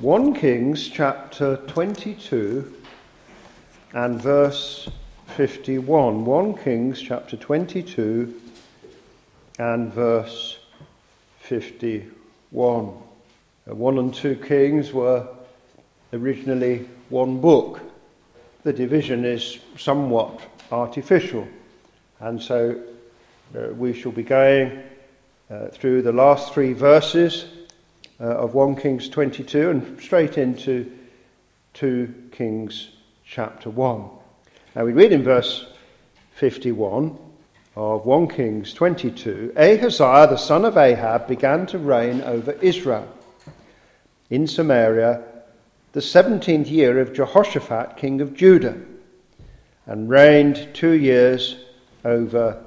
1 Kings chapter 22 and verse 51. 1 Kings chapter 22 and verse 51. Uh, 1 and 2 Kings were originally one book. The division is somewhat artificial, and so uh, we shall be going uh, through the last three verses uh, of 1 Kings 22 and straight into 2 Kings chapter 1. Now we read in verse 51 of 1 Kings 22 Ahaziah the son of Ahab began to reign over Israel in Samaria the 17th year of Jehoshaphat king of Judah and reigned two years over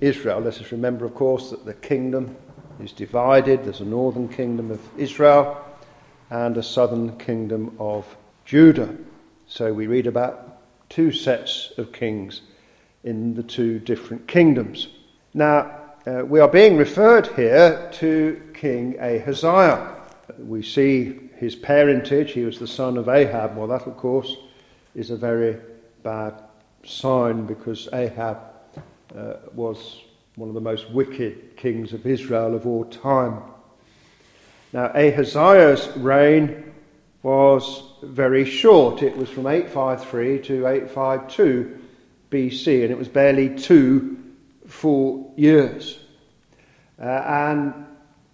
Israel. Let us remember, of course, that the kingdom is divided. There's a northern kingdom of Israel and a southern kingdom of Judah. So we read about two sets of kings in the two different kingdoms. Now, uh, we are being referred here to King Ahaziah. We see his parentage. He was the son of Ahab. Well, that, of course, is a very bad sign because Ahab uh, was one of the most wicked kings of Israel of all time. Now, Ahaziah's reign was very short. It was from 853 to 852 BC, and it was barely two full years. Uh, and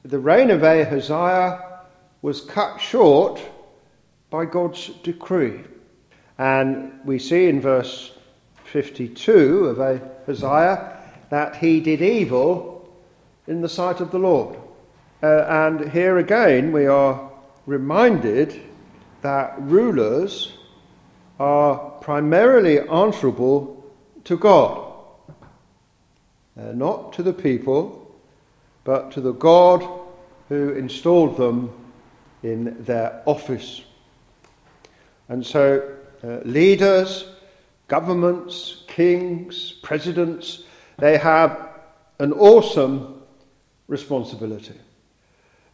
the reign of Ahaziah was cut short by God's decree. And we see in verse 52 of Ahaziah that he did evil in the sight of the Lord. Uh, and here again, we are reminded that rulers are primarily answerable to God, uh, not to the people, but to the God who installed them in their office. And so, uh, leaders, governments, kings, presidents, they have an awesome responsibility.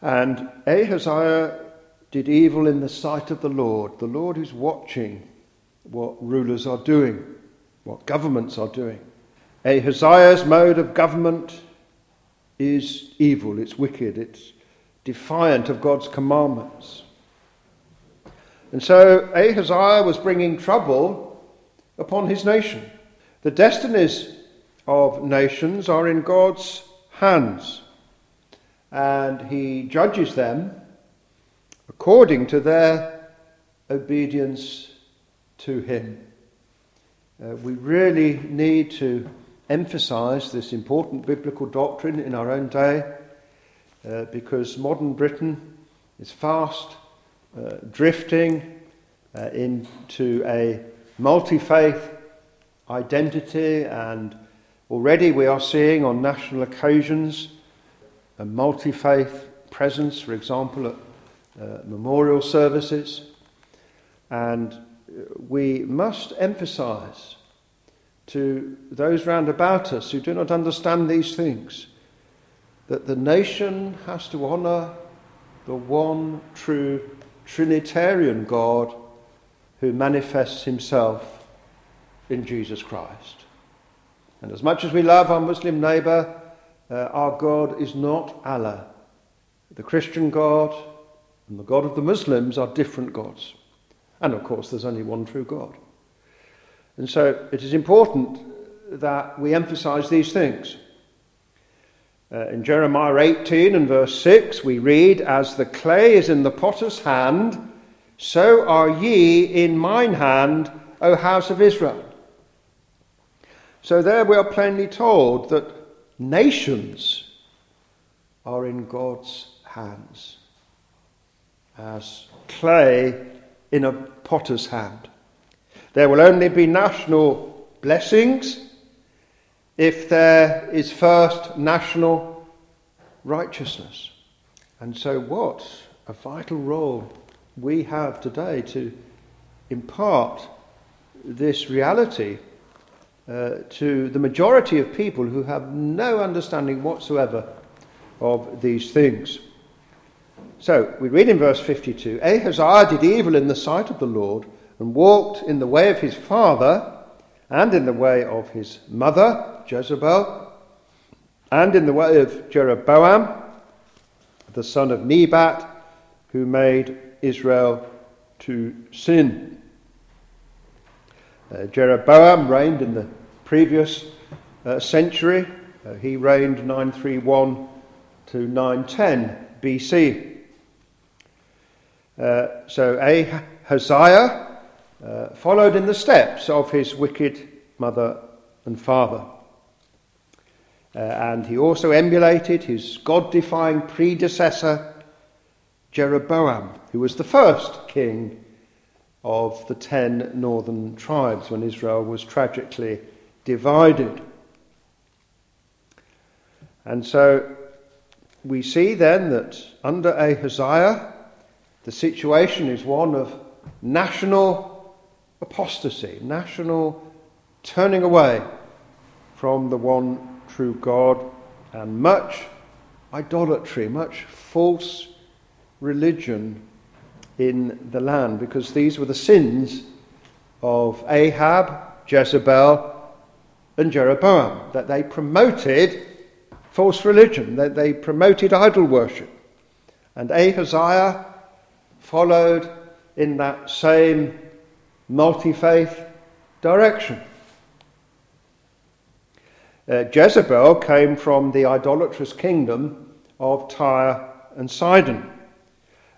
And Ahaziah did evil in the sight of the Lord, the Lord who's watching what rulers are doing, what governments are doing. Ahaziah's mode of government is evil, it's wicked, it's defiant of God's commandments. And so Ahaziah was bringing trouble upon his nation. The destinies of nations are in God's hands, and He judges them according to their obedience to Him. Uh, we really need to emphasize this important biblical doctrine in our own day uh, because modern Britain is fast uh, drifting uh, into a multi faith identity and Already we are seeing on national occasions a multi faith presence, for example, at uh, memorial services. And we must emphasize to those round about us who do not understand these things that the nation has to honour the one true Trinitarian God who manifests himself in Jesus Christ. And as much as we love our Muslim neighbour, uh, our God is not Allah. The Christian God and the God of the Muslims are different gods. And of course, there's only one true God. And so it is important that we emphasize these things. Uh, in Jeremiah 18 and verse 6, we read, As the clay is in the potter's hand, so are ye in mine hand, O house of Israel. So there we are plainly told that nations are in God's hands as clay in a potter's hand. There will only be national blessings if there is first national righteousness. And so, what a vital role we have today to impart this reality uh, to the majority of people who have no understanding whatsoever of these things. So we read in verse 52 Ahaziah did evil in the sight of the Lord and walked in the way of his father and in the way of his mother, Jezebel, and in the way of Jeroboam, the son of Nebat, who made Israel to sin. Uh, Jeroboam reigned in the previous uh, century. Uh, he reigned 931 to 910 BC. Uh, so Ahaziah uh, followed in the steps of his wicked mother and father. Uh, and he also emulated his God defying predecessor, Jeroboam, who was the first king of the ten northern tribes when Israel was tragically divided. And so we see then that under Ahaziah, the situation is one of national apostasy, national turning away from the one true God, and much idolatry, much false religion in the land, because these were the sins of Ahab, Jezebel, and Jeroboam, that they promoted false religion, that they promoted idol worship. And Ahaziah followed in that same multi faith direction. Uh, Jezebel came from the idolatrous kingdom of Tyre and Sidon.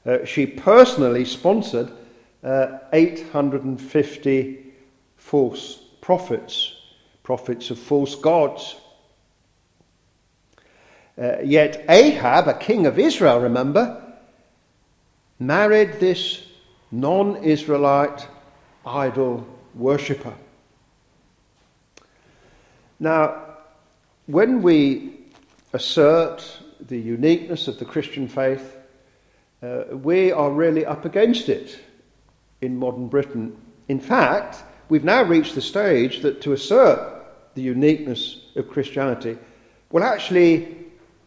Uh, she personally sponsored uh, 850 false prophets, prophets of false gods. Uh, yet Ahab, a king of Israel, remember, married this non Israelite idol worshipper. Now, when we assert the uniqueness of the Christian faith, uh, we are really up against it in modern Britain. In fact, we've now reached the stage that to assert the uniqueness of Christianity will actually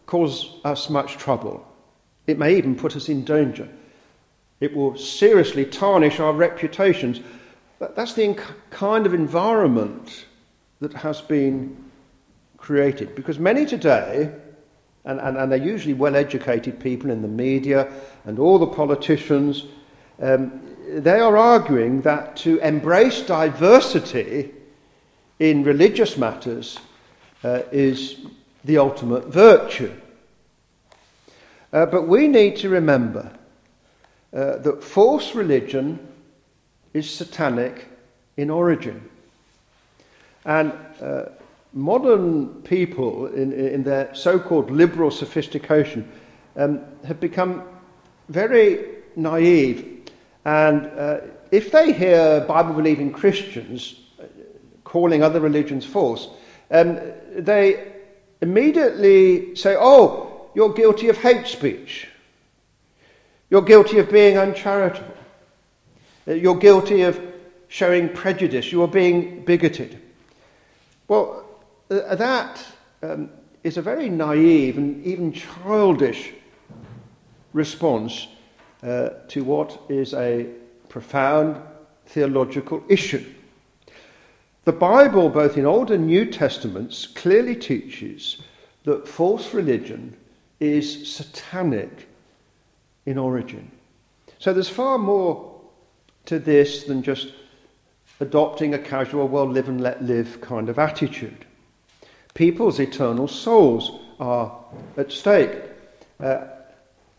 cause us much trouble. It may even put us in danger. It will seriously tarnish our reputations. That's the kind of environment that has been created. Because many today, and, and, and they're usually well educated people in the media and all the politicians, um, they are arguing that to embrace diversity in religious matters uh, is the ultimate virtue. Uh, but we need to remember uh, that false religion is satanic in origin. And uh, modern people, in, in their so called liberal sophistication, um, have become very naive. And uh, if they hear Bible believing Christians uh, calling other religions false, um, they immediately say, Oh, you're guilty of hate speech. You're guilty of being uncharitable. Uh, you're guilty of showing prejudice. You are being bigoted. Well, that um, is a very naive and even childish response uh, to what is a profound theological issue. The Bible, both in Old and New Testaments, clearly teaches that false religion is satanic in origin. So there's far more to this than just adopting a casual, well, live and let live kind of attitude. People's eternal souls are at stake. Uh,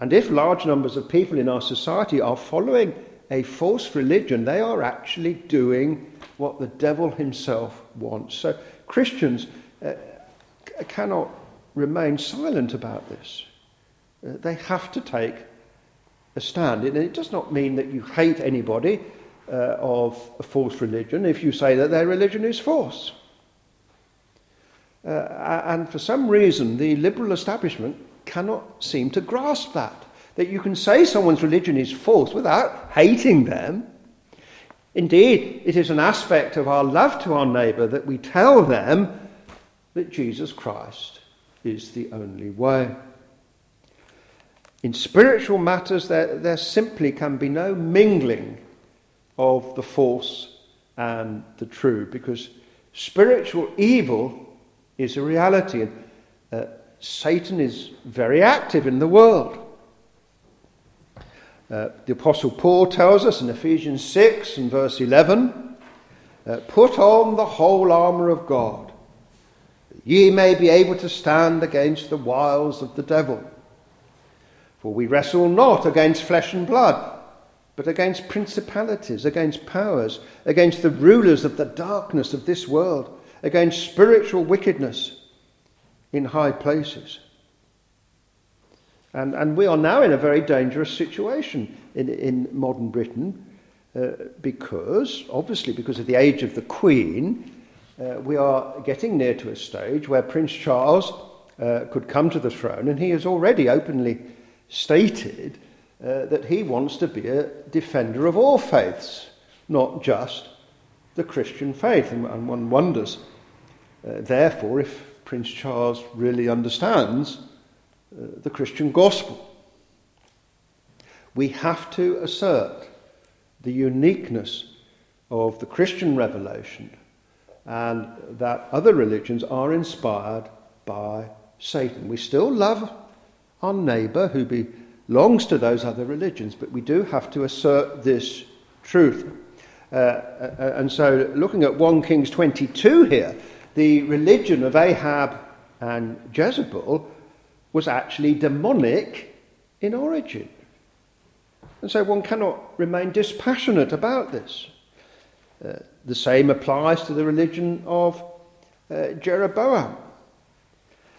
and if large numbers of people in our society are following a false religion, they are actually doing what the devil himself wants. So Christians uh, cannot remain silent about this. Uh, they have to take a stand. And it does not mean that you hate anybody uh, of a false religion if you say that their religion is false. Uh, and for some reason, the liberal establishment cannot seem to grasp that. That you can say someone's religion is false without hating them. Indeed, it is an aspect of our love to our neighbour that we tell them that Jesus Christ is the only way. in spiritual matters, there, there simply can be no mingling of the false and the true because spiritual evil is a reality. And uh, Satan is very active in the world. Uh, the Apostle Paul tells us in Ephesians 6 and verse 11 uh, Put on the whole armour of God, that ye may be able to stand against the wiles of the devil. For we wrestle not against flesh and blood, but against principalities, against powers, against the rulers of the darkness of this world, against spiritual wickedness in high places. And, and we are now in a very dangerous situation in, in modern Britain uh, because, obviously, because of the age of the Queen, uh, we are getting near to a stage where Prince Charles uh, could come to the throne, and he has already openly stated uh, that he wants to be a defender of all faiths, not just the Christian faith. And, and one wonders, uh, therefore, if Prince Charles really understands uh, the Christian gospel. We have to assert the uniqueness of the Christian revelation and that other religions are inspired by Satan. We still love our neighbour who belongs to those other religions, but we do have to assert this truth. Uh, uh and so, looking at 1 Kings 22 here, the religion of Ahab and Jezebel was actually demonic in origin. And so one cannot remain dispassionate about this. Uh, the same applies to the religion of uh, Jeroboam.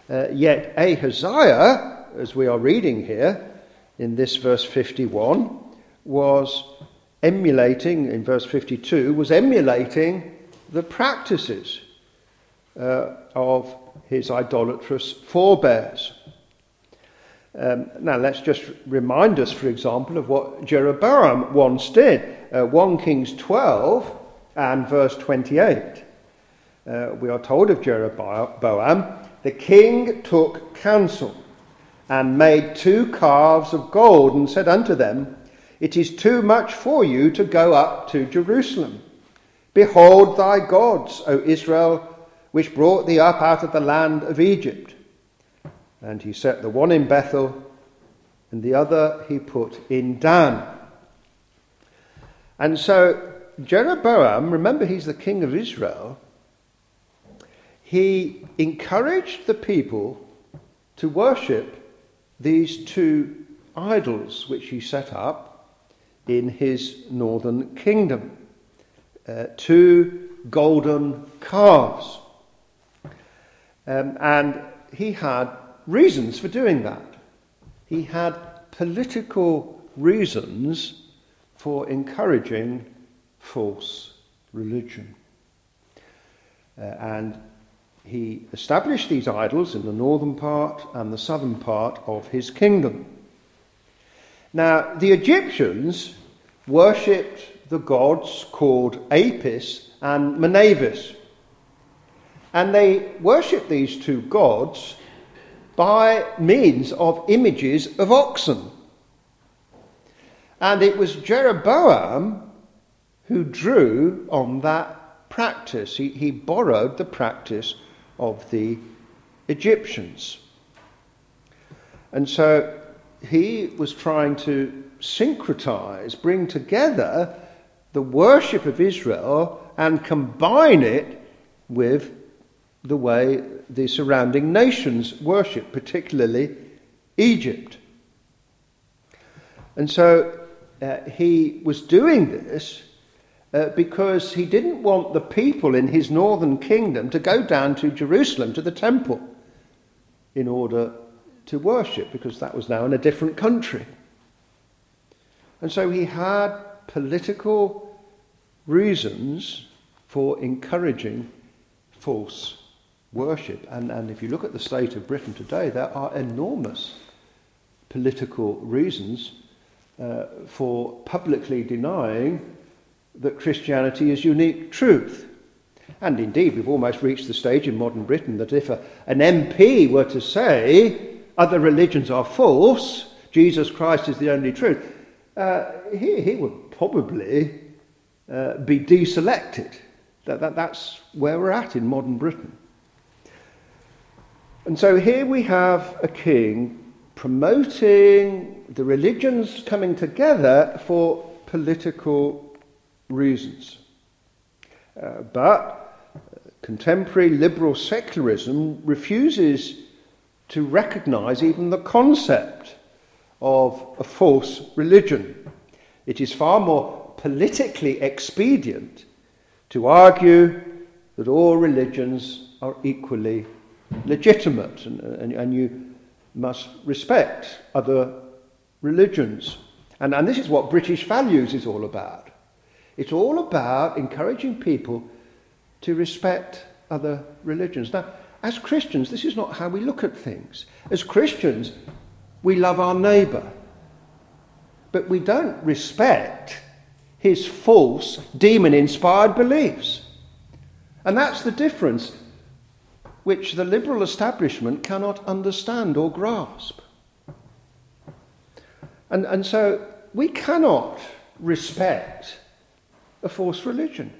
Uh, yet Ahaziah, as we are reading here in this verse 51, was emulating, in verse 52, was emulating the practices uh, of his idolatrous forebears. Um, now, let's just remind us, for example, of what Jeroboam once did. Uh, 1 Kings 12 and verse 28. Uh, we are told of Jeroboam, the king took counsel and made two calves of gold and said unto them, It is too much for you to go up to Jerusalem. Behold thy gods, O Israel, which brought thee up out of the land of Egypt. And he set the one in Bethel, and the other he put in Dan. And so Jeroboam, remember he's the king of Israel, he encouraged the people to worship these two idols which he set up in his northern kingdom uh, two golden calves. Um, and he had reasons for doing that. He had political reasons for encouraging false religion. Uh, and he established these idols in the northern part and the southern part of his kingdom. Now, the Egyptians worshipped the gods called Apis and Mnevis. And they worshipped these two gods by means of images of oxen. And it was Jeroboam who drew on that practice. He, he borrowed the practice of the Egyptians. And so he was trying to syncretize, bring together the worship of Israel and combine it with the way the surrounding nations worship, particularly Egypt. And so uh, he was doing this uh, because he didn't want the people in his northern kingdom to go down to Jerusalem to the temple in order to worship, because that was now in a different country. And so he had political reasons for encouraging false worship. And, and if you look at the state of Britain today, there are enormous political reasons uh, for publicly denying that Christianity is unique truth. And indeed, we've almost reached the stage in modern Britain that if a, an MP were to say other religions are false, Jesus Christ is the only truth, uh, he, he would probably uh, be deselected. That, that, that's where we're at in modern Britain. And so here we have a king promoting the religions coming together for political reasons. Uh, but contemporary liberal secularism refuses to recognize even the concept of a false religion. It is far more politically expedient to argue that all religions are equally legitimate and, and, and you must respect other religions. And, and this is what British values is all about. It's all about encouraging people to respect other religions. Now, as Christians, this is not how we look at things. As Christians, we love our neighbour, but we don't respect his false, demon inspired beliefs. And that's the difference which the liberal establishment cannot understand or grasp. And, and so we cannot respect a false religion.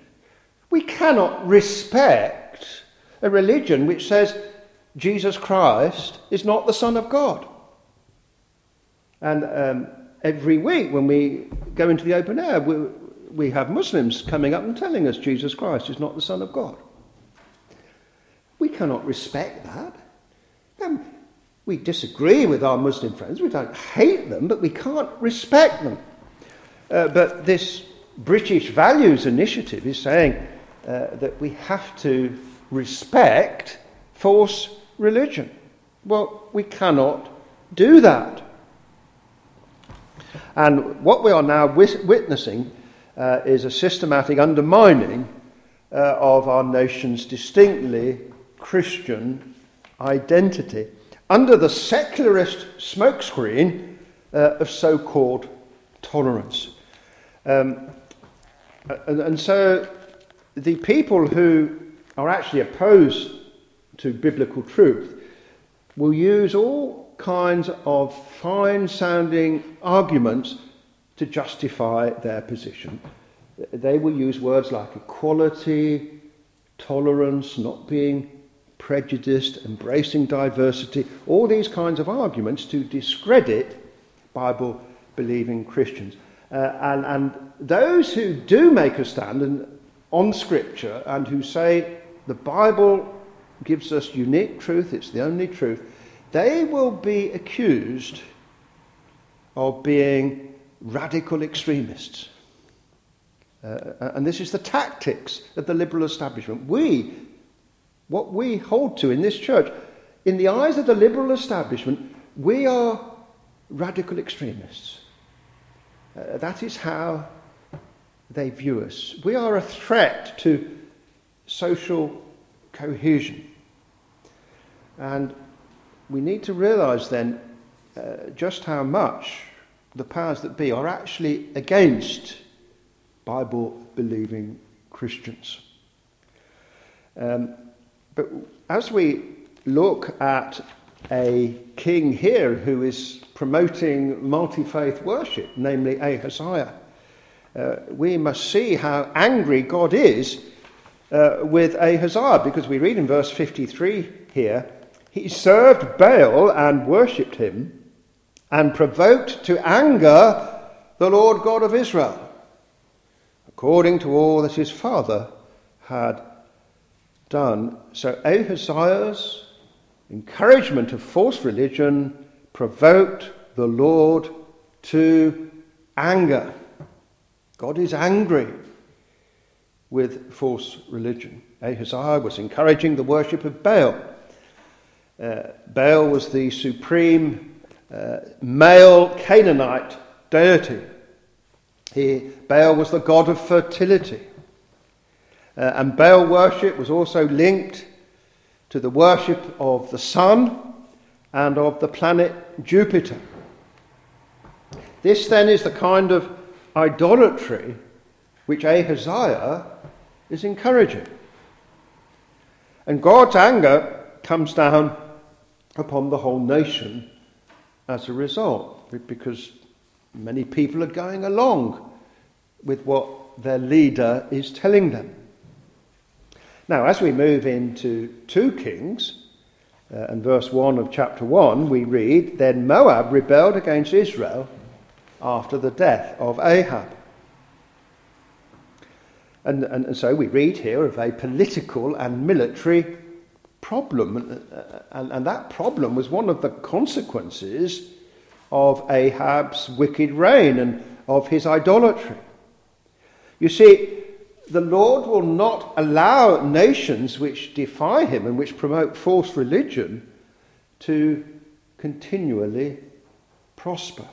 We cannot respect a religion which says Jesus Christ is not the Son of God. And um, every week when we go into the open air, we, we have Muslims coming up and telling us Jesus Christ is not the Son of God. We cannot respect that. Um, we disagree with our Muslim friends. We don't hate them, but we can't respect them. Uh, but this British Values Initiative is saying uh, that we have to respect false religion. Well, we cannot do that. And what we are now witnessing uh, is a systematic undermining uh, of our nation's distinctly Christian identity under the secularist smokescreen uh, of so called tolerance. Um, and, and so the people who are actually opposed to biblical truth will use all kinds of fine sounding arguments to justify their position. They will use words like equality, tolerance, not being prejudiced, embracing diversity, all these kinds of arguments to discredit Bible believing Christians. Uh, and, and those who do make a stand on Scripture and who say the Bible gives us unique truth, it's the only truth, they will be accused of being radical extremists. Uh, and this is the tactics of the liberal establishment. We, what we hold to in this church, in the eyes of the liberal establishment, we are radical extremists. Uh, that is how they view us. We are a threat to social cohesion. And we need to realize then uh, just how much the powers that be are actually against Bible believing Christians. Um, but as we look at a king here who is promoting multi faith worship, namely Ahaziah, uh, we must see how angry God is uh, with Ahaziah, because we read in verse 53 here he served Baal and worshipped him and provoked to anger the Lord God of Israel, according to all that his father had done. So Ahaziah's encouragement of false religion provoked the Lord to anger. God is angry with false religion. Ahaziah was encouraging the worship of Baal. Uh, Baal was the supreme uh, male Canaanite deity. He, Baal was the god of fertility. Uh, and Baal worship was also linked to the worship of the sun and of the planet Jupiter. This then is the kind of idolatry which Ahaziah is encouraging. And God's anger comes down upon the whole nation as a result. because many people are going along with what their leader is telling them. Now, as we move into 2 Kings, uh, and verse 1 of chapter 1, we read Then Moab rebelled against Israel after the death of Ahab. And, and, and so we read here of a political and military problem. And, and, and that problem was one of the consequences of Ahab's wicked reign and of his idolatry. You see, the Lord will not allow nations which defy him and which promote false religion to continually prosper.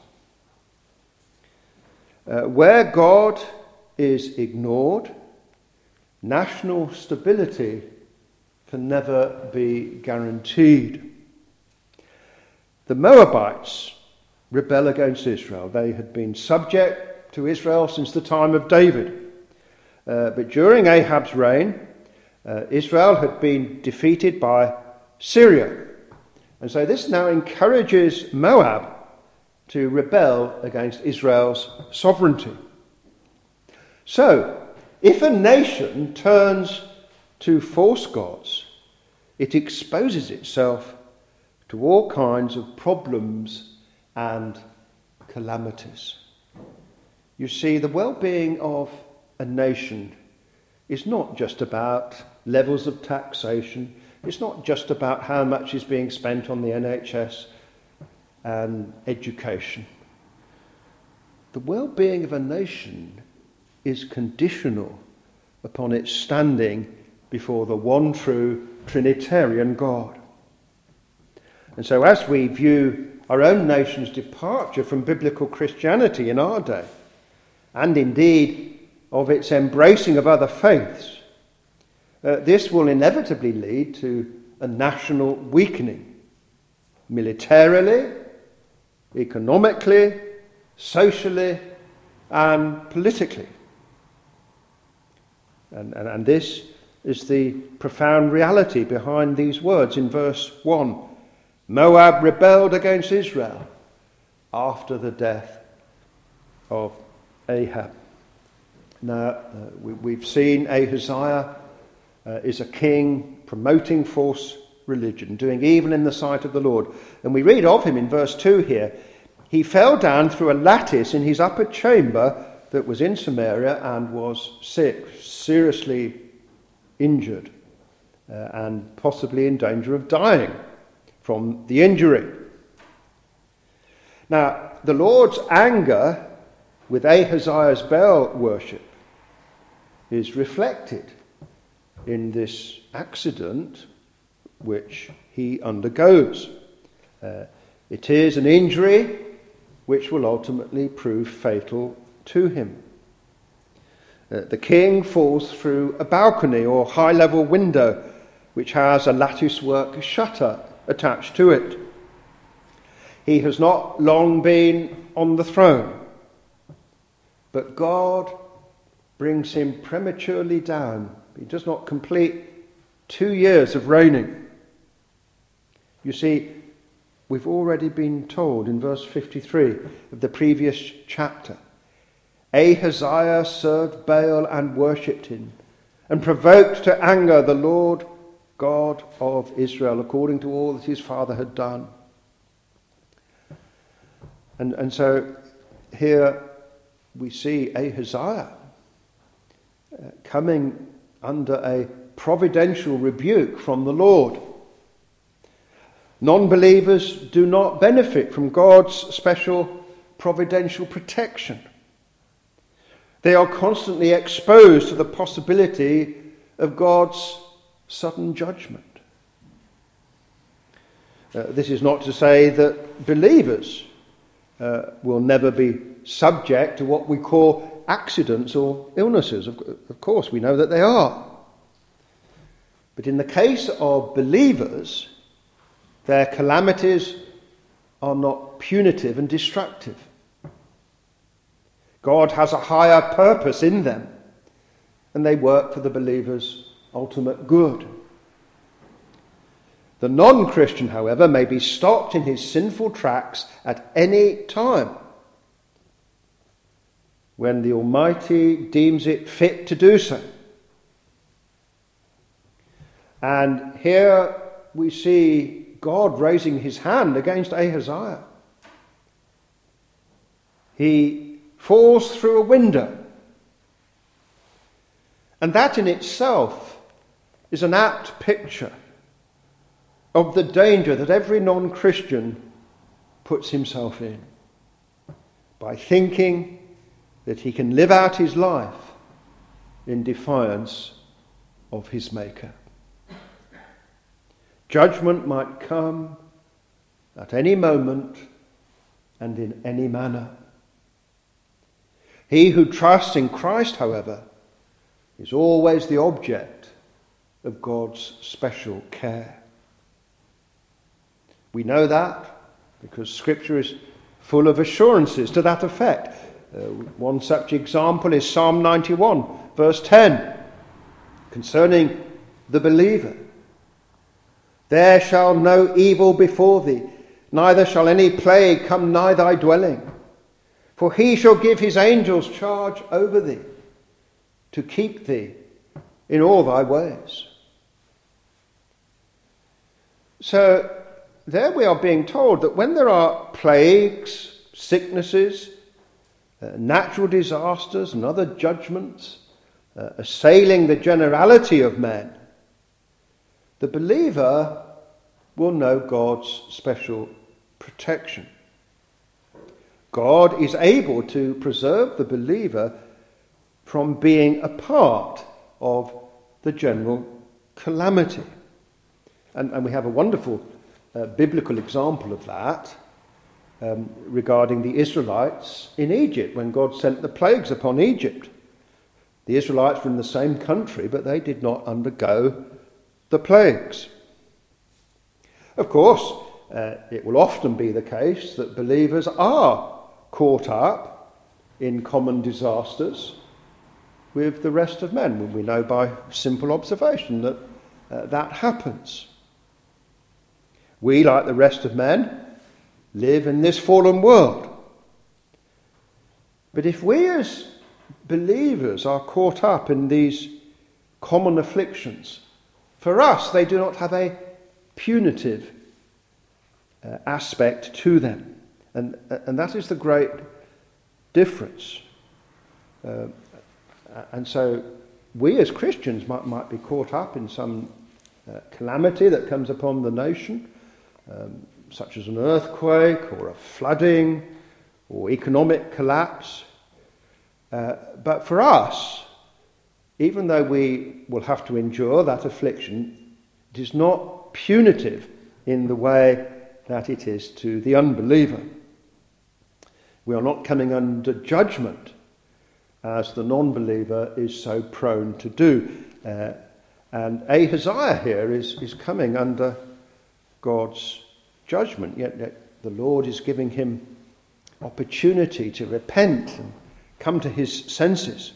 Uh, where God is ignored, national stability can never be guaranteed. The Moabites rebel against Israel. They had been subject to Israel since the time of David. Uh, but during Ahab's reign, uh, Israel had been defeated by Syria. And so this now encourages Moab to rebel against Israel's sovereignty. So, if a nation turns to false gods, it exposes itself to all kinds of problems and calamities. You see, the well being of a nation is not just about levels of taxation, it's not just about how much is being spent on the NHS and education. The well being of a nation is conditional upon its standing before the one true Trinitarian God. And so, as we view our own nation's departure from biblical Christianity in our day, and indeed of its embracing of other faiths, uh, this will inevitably lead to a national weakening, militarily, economically, socially, and politically. And, and, and this is the profound reality behind these words in verse 1. Moab rebelled against Israel after the death of Ahab. Now, uh, we, have seen Ahaziah uh, is a king promoting false religion, doing evil in the sight of the Lord. And we read of him in verse 2 here. He fell down through a lattice in his upper chamber that was in Samaria and was sick, seriously injured, uh, and possibly in danger of dying from the injury. Now, the Lord's anger with Ahaziah's Baal worship is reflected in this accident which he undergoes. Uh, it is an injury which will ultimately prove fatal to him. Uh, the king falls through a balcony or high level window which has a latticework shutter attached to it. He has not long been on the throne, but God brings him prematurely down. He does not complete two years of reigning. You see, we've already been told in verse 53 of the previous chapter Ahaziah served Baal and worshipped him, and provoked to anger the Lord God of Israel, according to all that his father had done. And, and so here we see Ahaziah coming under a providential rebuke from the Lord. Non believers do not benefit from God's special providential protection. They are constantly exposed to the possibility of God's sudden judgment. Uh, this is not to say that believers uh, will never be subject to what we call accidents or illnesses. Of, of course, we know that they are. But in the case of believers, their calamities are not punitive and destructive. God has a higher purpose in them, and they work for the believer's ultimate good. The non Christian, however, may be stopped in his sinful tracks at any time when the Almighty deems it fit to do so. And here we see God raising his hand against Ahaziah. He falls through a window. And that in itself is an apt picture of the danger that every non Christian puts himself in by thinking that he can live out his life in defiance of his Maker. Judgment might come at any moment and in any manner. He who trusts in Christ, however, is always the object of God's special care. We know that because Scripture is full of assurances to that effect. Uh, one such example is Psalm 91, verse 10, concerning the believer. There shall no evil befall thee, neither shall any plague come nigh thy dwelling. For he shall give his angels charge over thee, to keep thee in all thy ways. So, there we are being told that when there are plagues, sicknesses, uh, natural disasters, and other judgments uh, assailing the generality of men, the believer will know God's special protection. God is able to preserve the believer from being a part of the general calamity. And, and we have a wonderful uh, biblical example of that um, regarding the Israelites in Egypt when God sent the plagues upon Egypt. The Israelites were in the same country, but they did not undergo the plagues. Of course, uh, it will often be the case that believers are caught up in common disasters with the rest of men. We know by simple observation that uh, that happens. We, like the rest of men, live in this fallen world. But if we as believers are caught up in these common afflictions, for us, they do not have a punitive uh, aspect to them. And, and that is the great difference. Uh, and so we as Christians might, might be caught up in some uh, calamity that comes upon the nation, um, such as an earthquake or a flooding or economic collapse. Uh, but for us, even though we will have to endure that affliction, it is not punitive in the way that it is to the unbeliever. We are not coming under judgment as the non believer is so prone to do. Uh, and Ahaziah here is, is coming under God's judgment, yet, the Lord is giving him opportunity to repent and come to his senses.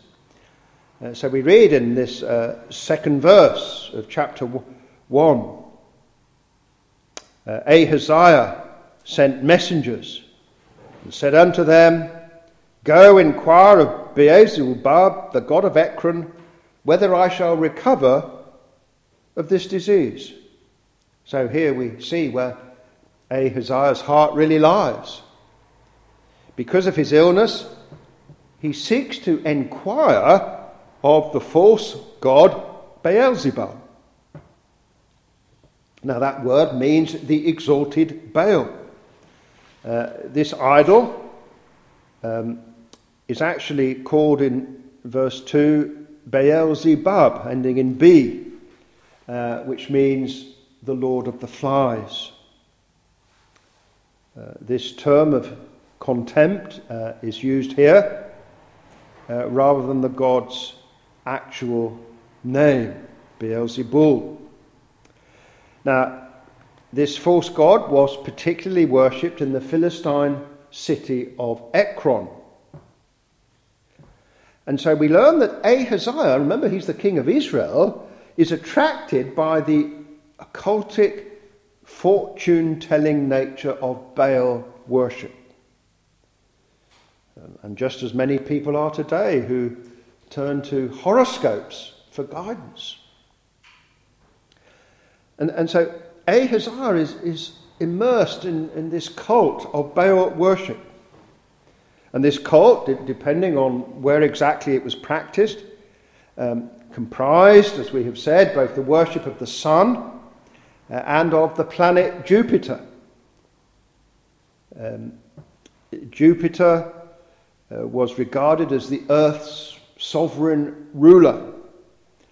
Uh, so we read in this uh, second verse of chapter 1 uh, Ahaziah sent messengers and said unto them, Go inquire of Beelzebub, the god of Ekron, whether I shall recover of this disease. So here we see where Ahaziah's heart really lies. Because of his illness, he seeks to inquire of the false god Beelzebul. Now, that word means the exalted Baal. Uh, this idol um, is actually called in verse 2 Beelzebub, ending in B, uh, which means the Lord of the Flies. Uh, this term of contempt uh, is used here uh, rather than the god's actual name, Beelzebul. Now, this false god was particularly worshipped in the Philistine city of Ekron. And so we learn that Ahaziah, remember he's the king of Israel, is attracted by the occultic fortune telling nature of Baal worship. And just as many people are today who turn to horoscopes for guidance. And, and so Ahaziah is, is immersed in, in this cult of Baal worship. And this cult, depending on where exactly it was practiced, um, comprised, as we have said, both the worship of the sun uh, and of the planet Jupiter. Um, Jupiter uh, was regarded as the earth's sovereign ruler,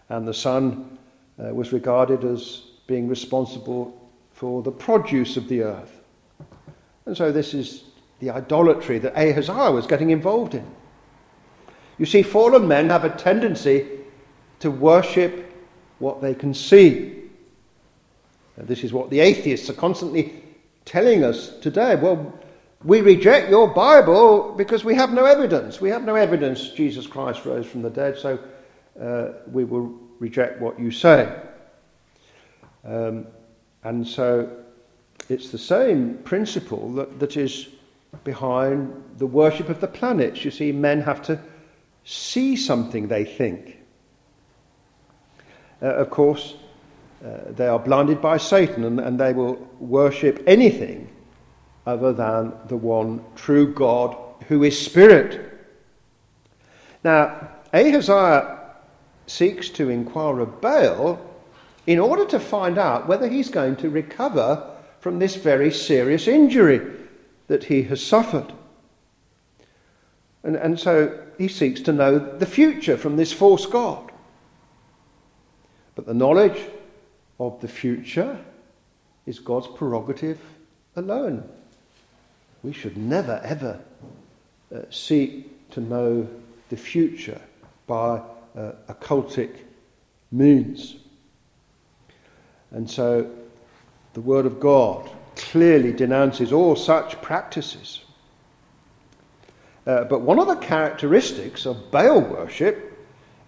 and the sun uh, was regarded as being responsible for the produce of the earth. And so this is the idolatry that Ahaziah was getting involved in. You see, fallen men have a tendency to worship what they can see. And this is what the atheists are constantly telling us today. Well, we reject your Bible because we have no evidence. We have no evidence Jesus Christ rose from the dead, so uh, we will reject what you say. Um, and so it's the same principle that, that is behind the worship of the planets. You see, men have to see something they think. Uh, of course, uh, they are blinded by Satan and, and they will worship anything other than the one true God who is Spirit. Now, Ahaziah seeks to inquire of Baal in order to find out whether he's going to recover from this very serious injury that he has suffered. And, and so he seeks to know the future from this false God. But the knowledge of the future is God's prerogative alone. We should never, ever uh, seek to know the future by uh, occultic means. And so the Word of God clearly denounces all such practices. Uh, but one of the characteristics of Baal worship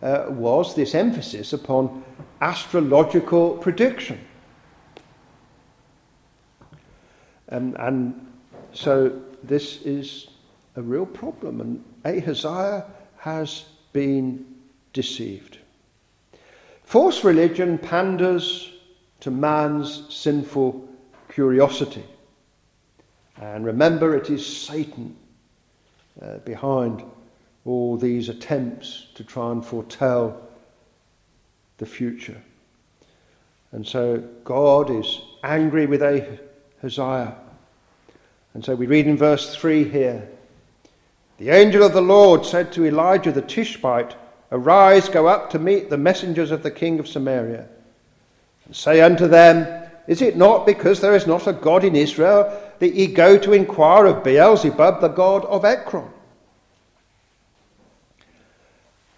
uh, was this emphasis upon astrological prediction. Um, and so this is a real problem, and Ahaziah has been deceived. False religion panders to man's sinful curiosity. And remember, it is Satan uh, behind all these attempts to try and foretell the future. And so God is angry with Ahaziah. And so we read in verse 3 here The angel of the Lord said to Elijah the Tishbite, Arise, go up to meet the messengers of the king of Samaria, and say unto them, Is it not because there is not a God in Israel that ye go to inquire of Beelzebub, the god of Ekron?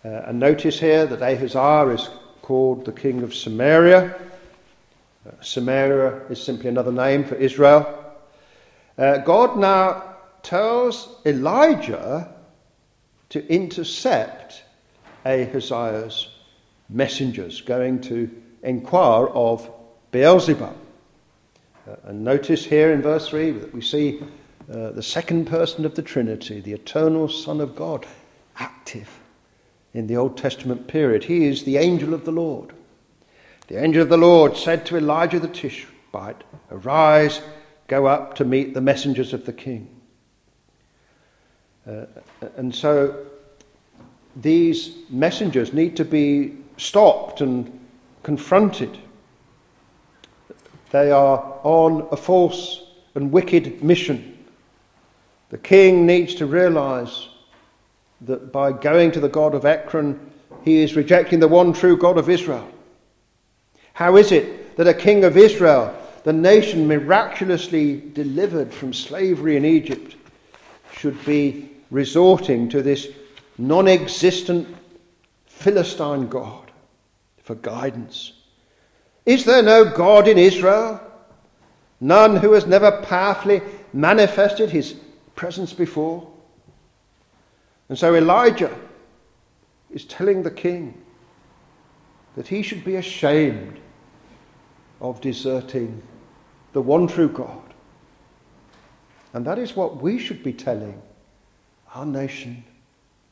Uh, and notice here that Ahaziah is called the king of Samaria. Uh, Samaria is simply another name for Israel. Uh, God now tells Elijah to intercept Ahaziah's messengers going to inquire of Beelzebub. Uh, and notice here in verse 3 that we see uh, the second person of the Trinity, the eternal Son of God, active in the Old Testament period. He is the angel of the Lord. The angel of the Lord said to Elijah the Tishbite, Arise, go up to meet the messengers of the king. Uh, and so these messengers need to be stopped and confronted. They are on a false and wicked mission. The king needs to realize that by going to the God of Ekron, he is rejecting the one true God of Israel. How is it that a king of Israel, the nation miraculously delivered from slavery in Egypt, should be resorting to this non existent Philistine God for guidance? Is there no God in Israel? None who has never powerfully manifested his presence before? And so Elijah is telling the king that he should be ashamed of deserting the one true God. And that is what we should be telling our nation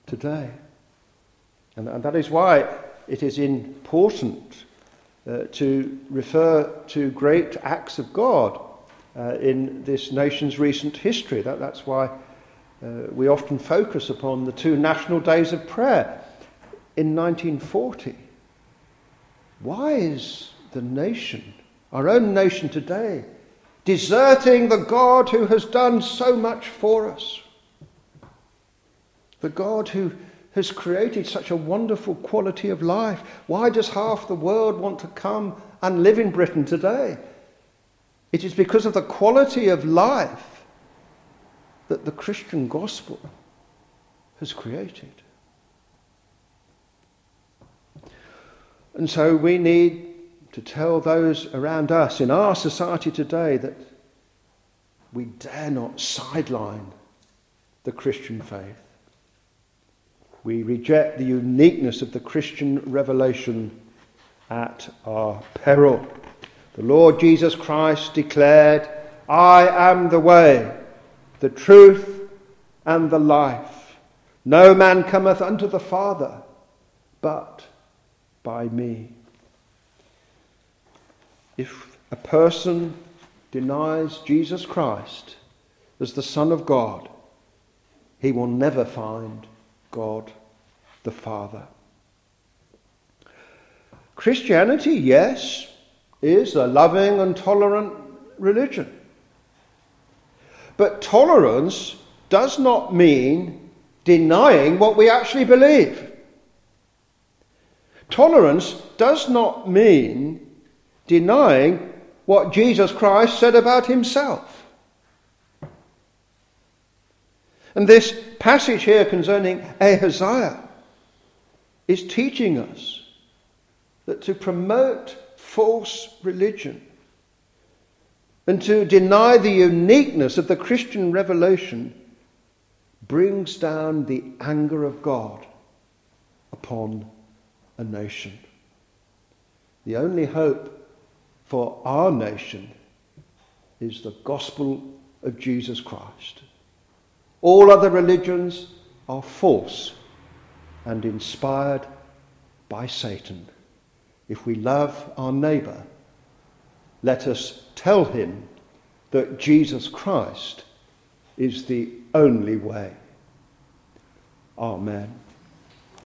today. And, and that is why it is important uh, to refer to great acts of God uh, in this nation's recent history. That, that's why uh, we often focus upon the two national days of prayer in 1940. Why is the nation, our own nation today, deserting the God who has done so much for us? The God who has created such a wonderful quality of life. Why does half the world want to come and live in Britain today? It is because of the quality of life that the Christian gospel has created. And so we need to tell those around us in our society today that we dare not sideline the Christian faith. We reject the uniqueness of the Christian revelation at our peril. The Lord Jesus Christ declared, I am the way, the truth, and the life. No man cometh unto the Father but by me. If a person denies Jesus Christ as the Son of God, he will never find God the Father. Christianity, yes, is a loving and tolerant religion. But tolerance does not mean denying what we actually believe. Tolerance does not mean denying what Jesus Christ said about himself. And this passage here concerning Ahaziah is teaching us that to promote false religion and to deny the uniqueness of the Christian revelation brings down the anger of God upon a nation. The only hope for our nation is the gospel of Jesus Christ. All other religions are false and inspired by Satan. If we love our neighbour, let us tell him that Jesus Christ is the only way. Amen.